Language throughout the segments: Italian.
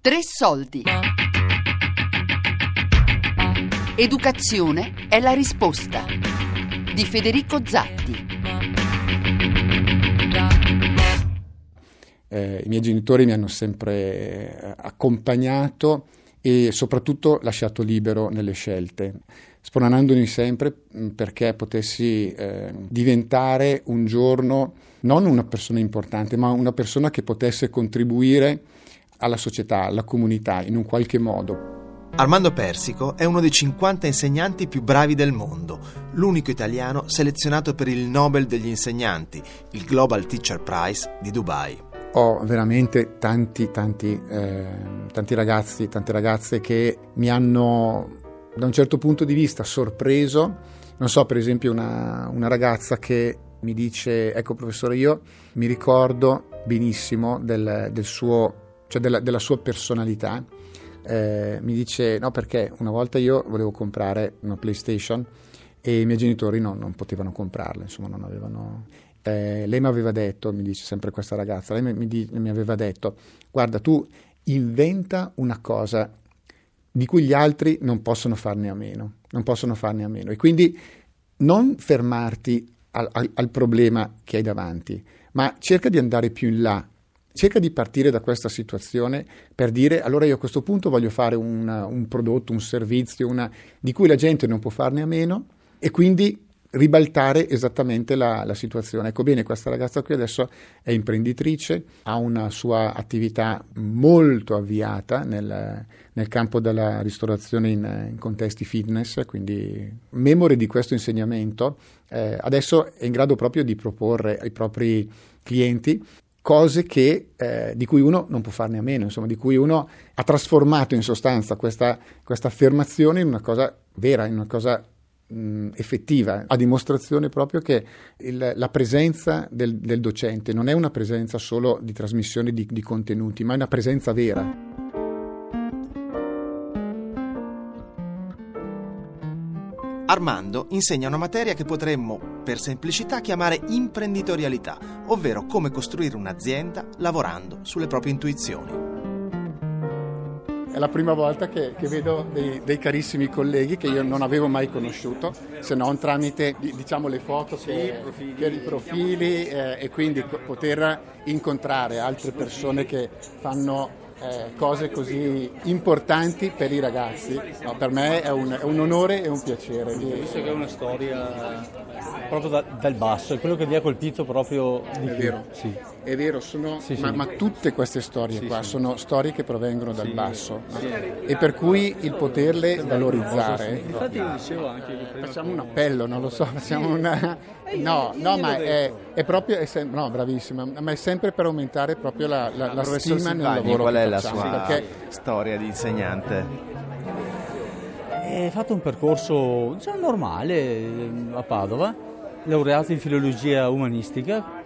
Tre soldi. Educazione è la risposta. Di Federico Zatti. Eh, I miei genitori mi hanno sempre eh, accompagnato e soprattutto lasciato libero nelle scelte, spronandomi sempre mm, perché potessi eh, diventare un giorno non una persona importante, ma una persona che potesse contribuire alla società, alla comunità in un qualche modo. Armando Persico è uno dei 50 insegnanti più bravi del mondo, l'unico italiano selezionato per il Nobel degli insegnanti, il Global Teacher Prize di Dubai. Ho veramente tanti, tanti, eh, tanti ragazzi, tante ragazze che mi hanno da un certo punto di vista sorpreso. Non so, per esempio, una, una ragazza che mi dice: Ecco, professore, io mi ricordo benissimo del, del suo, cioè della, della sua personalità eh, mi dice no perché una volta io volevo comprare una PlayStation e i miei genitori no, non potevano comprarla, insomma non avevano... Eh, lei mi aveva detto, mi dice sempre questa ragazza, lei mi, mi, mi aveva detto guarda tu inventa una cosa di cui gli altri non possono farne a meno, non possono farne a meno e quindi non fermarti al, al, al problema che hai davanti, ma cerca di andare più in là cerca di partire da questa situazione per dire allora io a questo punto voglio fare una, un prodotto, un servizio una, di cui la gente non può farne a meno e quindi ribaltare esattamente la, la, situazione. Ecco bene, questa ragazza qui adesso è imprenditrice, ha una sua attività molto avviata nel, nel campo della ristorazione in, in, contesti fitness, quindi memore di questo insegnamento, eh, adesso è in grado proprio di proporre ai propri clienti cose che, eh, di cui uno non può farne a meno, insomma, di cui uno ha trasformato in sostanza questa, questa affermazione in una cosa vera, in una cosa mh, effettiva, a dimostrazione proprio che il, la presenza del, del, docente non è una presenza solo di trasmissione di, di contenuti, ma è una presenza vera. Armando insegna una materia che potremmo, per semplicità, chiamare imprenditorialità, ovvero come costruire un'azienda lavorando sulle proprie intuizioni. È la prima volta che, che vedo dei, dei, carissimi colleghi che io non avevo mai conosciuto, se non tramite diciamo, le foto che, sì, per i profili eh, e quindi poter incontrare altre persone che fanno eh, cose così importanti per i ragazzi. No, per me è un, è un, onore e un piacere. Visto che è una storia proprio da, dal basso, è quello che mi ha colpito proprio di più. Sì. È vero, sono, sì, ma, sì. ma, tutte queste storie qua sono storie che provengono dal basso no? e per cui il poterle valorizzare. Infatti io dicevo anche che facciamo un appello, non lo so, facciamo una... No, no, ma è, è proprio, è sem- no, bravissima, ma è sempre per aumentare proprio la, la, la stima nel lavoro. Qual è la sua perché... storia di insegnante? Ho fatto un percorso diciamo, normale a Padova, laureato in filologia umanistica,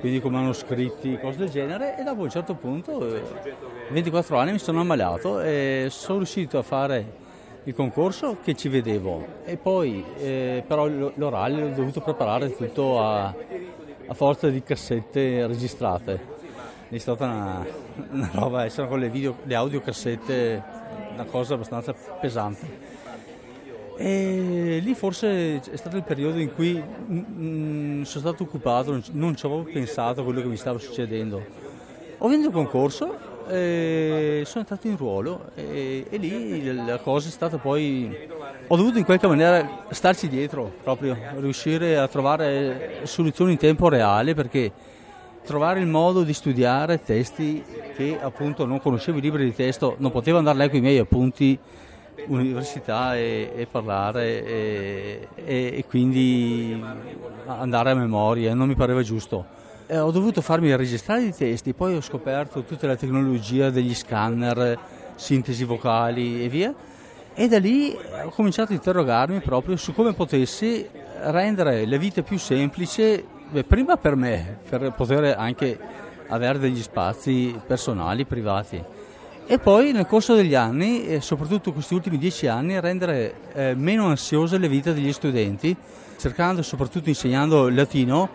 quindi con manoscritti, cose del genere, e dopo un certo punto, 24 anni, mi sono ammalato e sono riuscito a fare il concorso che ci vedevo e poi eh, però l'orale l'ho dovuto preparare tutto a, a forza di cassette registrate. È stata una, una roba, essere con le, video, le audiocassette una cosa abbastanza pesante. E lì forse è stato il periodo in cui mm, sono stato occupato, non ci avevo pensato a quello che mi stava succedendo. Ho vinto il concorso sono entrato in ruolo e, e, lì la cosa è stata poi... Ho dovuto in qualche maniera starci dietro, proprio riuscire a trovare soluzioni in tempo reale perché trovare il modo di studiare testi che appunto non conoscevo i libri di testo, non potevo andare a leggere i miei appunti università e, e parlare e, e, quindi andare a memoria, non mi pareva giusto eh, ho dovuto farmi registrare i testi, poi ho scoperto tutta la tecnologia degli scanner, sintesi vocali e via. E da lì ho cominciato a interrogarmi proprio su come potessi rendere la vita più semplice, beh, prima per me, per poter anche avere degli spazi personali, privati. E poi nel corso degli anni, e soprattutto questi ultimi dieci anni, rendere eh, meno ansiose le vite degli studenti, cercando soprattutto insegnando il latino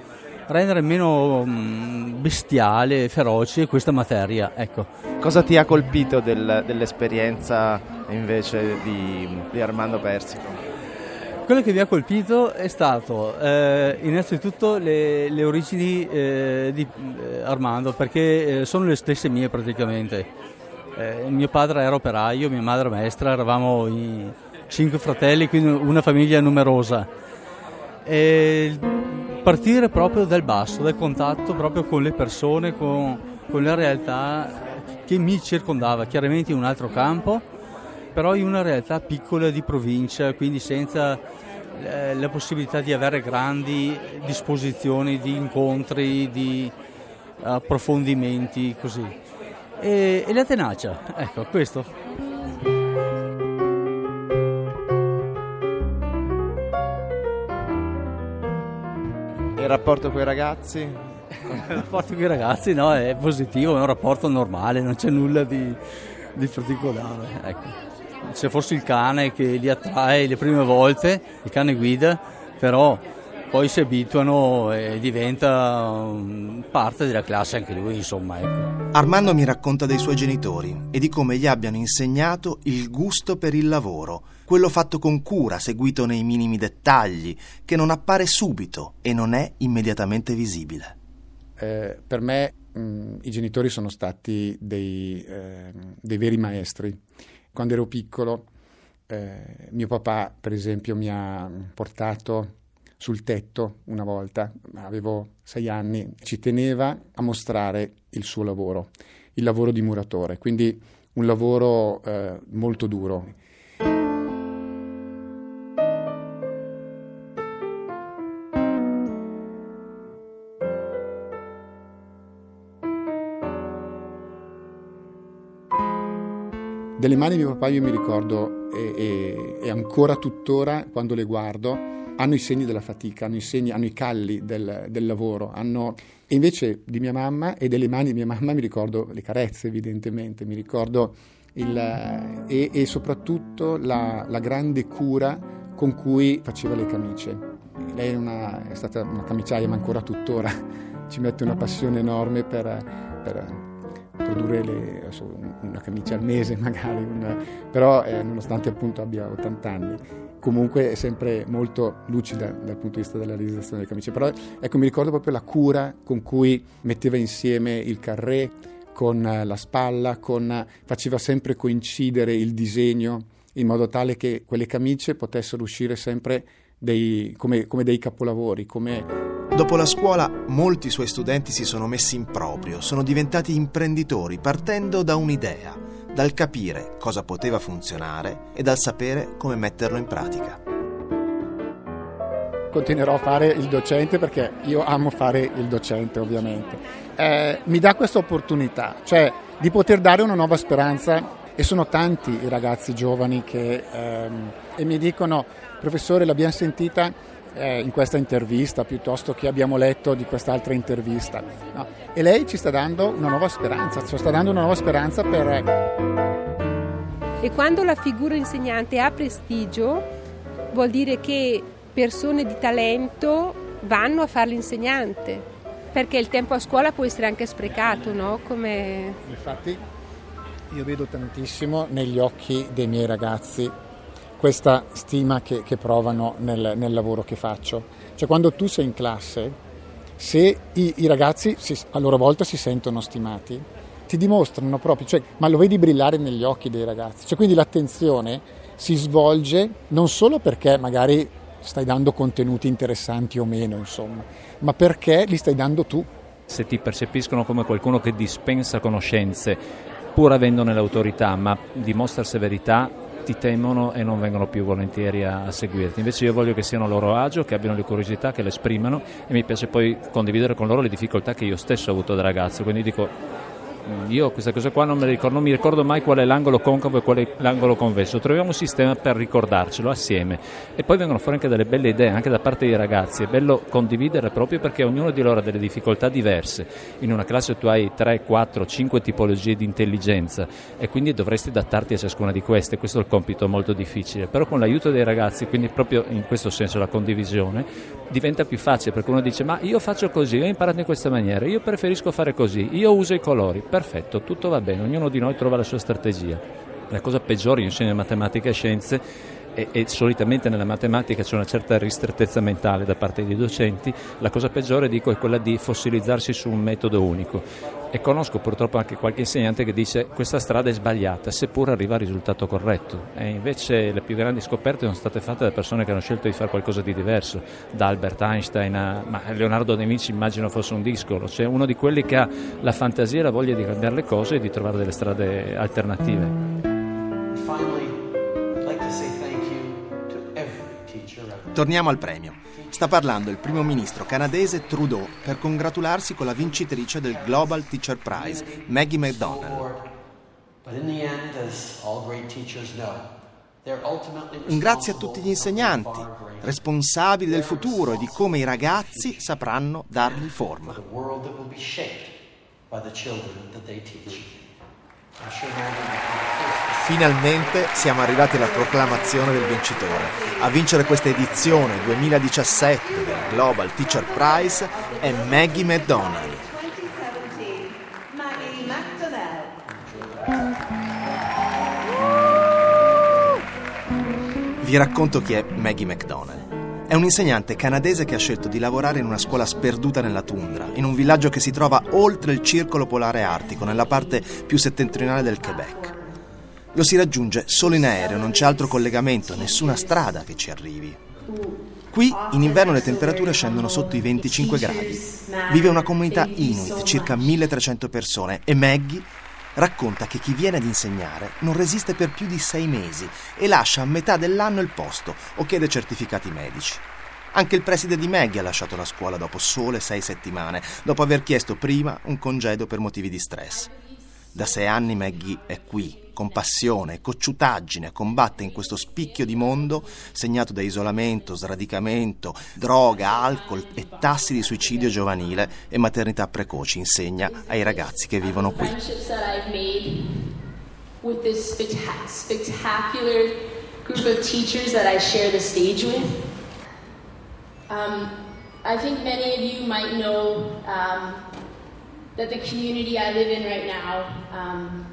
rendere meno mm, bestiale, feroce questa materia. Ecco. Cosa ti ha colpito del, dell'esperienza invece di, di, Armando Persico? Quello che mi ha colpito è stato eh, innanzitutto le, le origini eh, di eh, Armando, perché eh, sono le stesse mie praticamente. Eh, mio padre era operaio, mia madre maestra, eravamo cinque fratelli, quindi una famiglia numerosa. E partire proprio dal basso, dal contatto proprio con le persone, con, con la realtà che mi circondava, chiaramente in un altro campo, però in una realtà piccola di provincia, quindi senza eh, la possibilità di avere grandi disposizioni di incontri, di approfondimenti, così. E, e la tenacia, ecco, questo. il rapporto con i ragazzi? il rapporto con i ragazzi no, è positivo, è un rapporto normale, non c'è nulla di, di particolare. Ecco. C'è forse il cane che li attrae le prime volte, il cane guida, però poi si abituano e diventa parte della classe anche lui, insomma. Ecco. Armando mi racconta dei suoi genitori e di come gli abbiano insegnato il gusto per il lavoro, quello fatto con cura, seguito nei minimi dettagli, che non appare subito e non è immediatamente visibile. Eh, per me mh, i genitori sono stati dei, eh, dei, veri maestri. Quando ero piccolo, eh, mio papà, per esempio, mi ha portato sul tetto una volta, avevo sei anni, ci teneva a mostrare il suo lavoro, il lavoro di muratore, quindi un lavoro eh, molto duro. Delle mani di mio papà io mi ricordo e, e, e ancora tuttora quando le guardo hanno i segni della fatica, hanno i, segni, hanno i calli del, del lavoro, hanno... e invece di mia mamma e delle mani di mia mamma mi ricordo le carezze evidentemente, mi ricordo il, e, e, soprattutto la, la, grande cura con cui faceva le camicie. Lei è, una, è stata una camiciaia ma ancora tuttora ci mette una passione enorme per, per produrre le, una camicia al mese magari, una, però eh, nonostante appunto abbia 80 anni comunque è sempre molto lucida dal punto di vista della realizzazione delle camicie. Però ecco, mi ricordo proprio la cura con cui metteva insieme il carré con eh, la spalla, con, faceva sempre coincidere il disegno in modo tale che quelle camicie potessero uscire sempre dei, come, come dei capolavori, come Dopo la scuola molti suoi studenti si sono messi in proprio, sono diventati imprenditori partendo da un'idea dal capire cosa poteva funzionare e dal sapere come metterlo in pratica. Continuerò a fare il docente perché io amo fare il docente ovviamente. Eh, mi dà questa opportunità, cioè di poter dare una nuova speranza e sono tanti i ragazzi giovani che ehm, mi dicono professore l'abbiamo sentita eh, in questa intervista piuttosto che abbiamo letto di quest'altra intervista. No. E lei ci sta dando una nuova speranza, ci sta dando una nuova speranza per... E quando la figura insegnante ha prestigio vuol dire che persone di talento vanno a fare l'insegnante, perché il tempo a scuola può essere anche sprecato, no? Come... Infatti io vedo tantissimo negli occhi dei miei ragazzi questa stima che, che provano nel, nel, lavoro che faccio. Cioè quando tu sei in classe, se i, i ragazzi si, a loro volta si sentono stimati, ti dimostrano proprio, cioè, ma lo vedi brillare negli occhi dei ragazzi. Cioè, quindi l'attenzione si svolge non solo perché magari stai dando contenuti interessanti o meno, insomma, ma perché li stai dando tu. Se ti percepiscono come qualcuno che dispensa conoscenze, pur avendone l'autorità, ma dimostra severità, ti temono e non vengono più volentieri a, a, seguirti. Invece io voglio che siano loro agio, che abbiano le curiosità, che le esprimano e mi piace poi condividere con loro le difficoltà che io stesso ho avuto da ragazzo. Quindi dico io questa cosa qua non, ricordo, non mi ricordo mai qual è l'angolo concavo e qual è l'angolo convesso, troviamo un sistema per ricordarcelo assieme. E poi vengono fuori anche delle belle idee anche da parte dei ragazzi, è bello condividere proprio perché ognuno di loro ha delle difficoltà diverse, in una classe tu hai 3, 4, 5 tipologie di intelligenza e quindi dovresti adattarti a ciascuna di queste, questo è il compito molto difficile, però con l'aiuto dei ragazzi, quindi proprio in questo senso la condivisione, diventa più facile perché uno dice ma io faccio così, ho imparato in questa maniera, io preferisco fare così, io uso i colori, perfetto, tutto va bene, ognuno di noi trova la sua strategia. La cosa peggiore, io insegno matematica e scienze, e, e, solitamente nella matematica c'è una certa ristrettezza mentale da parte dei docenti, la cosa peggiore dico è quella di fossilizzarsi su un metodo unico. E conosco purtroppo anche qualche insegnante che dice questa strada è sbagliata seppur arriva al risultato corretto e invece le più grandi scoperte sono state fatte da persone che hanno scelto di fare qualcosa di diverso, da Albert Einstein a Leonardo da Vinci immagino fosse un discolo, cioè uno di quelli che ha la fantasia e la voglia di cambiare le cose e di trovare delle strade alternative. Torniamo al premio. Sta parlando il primo ministro canadese Trudeau per congratularsi con la vincitrice del Global Teacher Prize, Maggie McDonald. Un grazie a tutti gli insegnanti, responsabili del futuro e di come i ragazzi sapranno dargli forma. Finalmente siamo arrivati alla proclamazione del vincitore. A vincere questa edizione 2017 del Global Teacher Prize è Maggie McDonald. Vi racconto chi è Maggie McDonald. È un insegnante canadese che ha scelto di lavorare in una scuola sperduta nella tundra, in un villaggio che si trova oltre il circolo polare artico, nella parte più settentrionale del Quebec. Lo si raggiunge solo in aereo, non c'è altro collegamento, nessuna strada che ci arrivi. Qui in inverno le temperature scendono sotto i 25 gradi. Vive una comunità inuit, circa 1300 persone, e Maggie racconta che chi viene ad insegnare non resiste per più di sei mesi e lascia a metà dell'anno il posto o chiede certificati medici. Anche il preside di Maggie ha lasciato la scuola dopo sole sei settimane, dopo aver chiesto prima un congedo per motivi di stress. Da sei anni Maggie è qui, con passione e cocciutaggine, combatte in questo spicchio di mondo segnato da isolamento, sradicamento, droga, alcol e tassi di suicidio giovanile e maternità precoci. Insegna ai ragazzi che vivono qui. With this spectacular group of teachers that I share the stage with. Um, I think many of you might know um, that the community I live in right now um,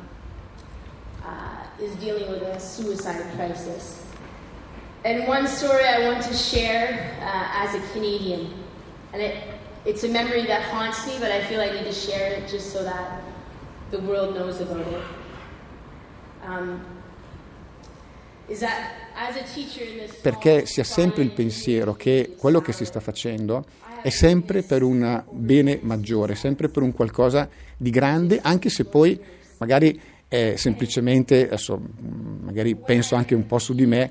is dealing with a suicide crisis. And one story I want to share uh, as a Canadian, and it, it's a memory that haunts me, but I feel I need to share it just so that the world knows about it. Um, perché si ha sempre il pensiero che quello che si sta facendo è sempre per un bene maggiore, sempre per un qualcosa di grande, anche se poi magari è semplicemente, adesso magari penso anche un po' su di me,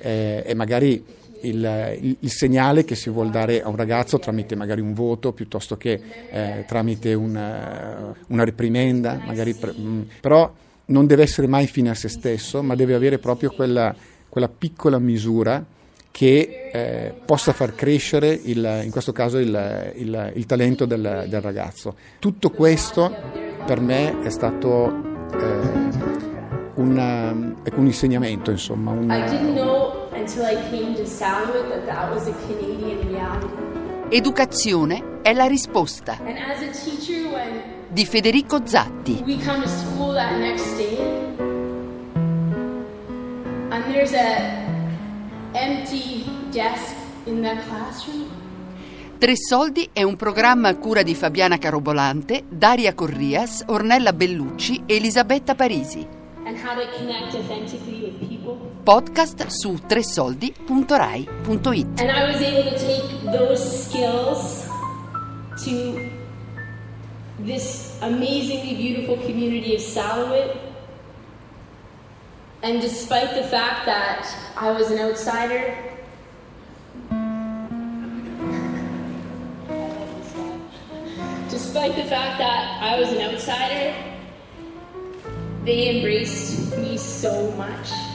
eh, è magari il, il, il, segnale che si vuole dare a un ragazzo tramite magari un voto piuttosto che eh, tramite una, una reprimenda, magari, mm, però non deve essere mai fine a se stesso, ma deve avere proprio quella, quella piccola misura che eh, possa far crescere il, in questo caso il, il talento del, del ragazzo. Tutto questo per me è stato eh, una, un insegnamento, insomma. Una... Educazione è la risposta. Di Federico Zatti. We come to school that next day and there's a Tre Soldi è un programma a cura di Fabiana Carobolante, Daria Corrias, Ornella Bellucci e Elisabetta Parisi. Podcast su tresoldi.rai.it. And I was able to take those skills to this amazingly beautiful community of Salawit. And despite the fact that I was an outsider, despite the fact that I was an outsider, they embraced me so much.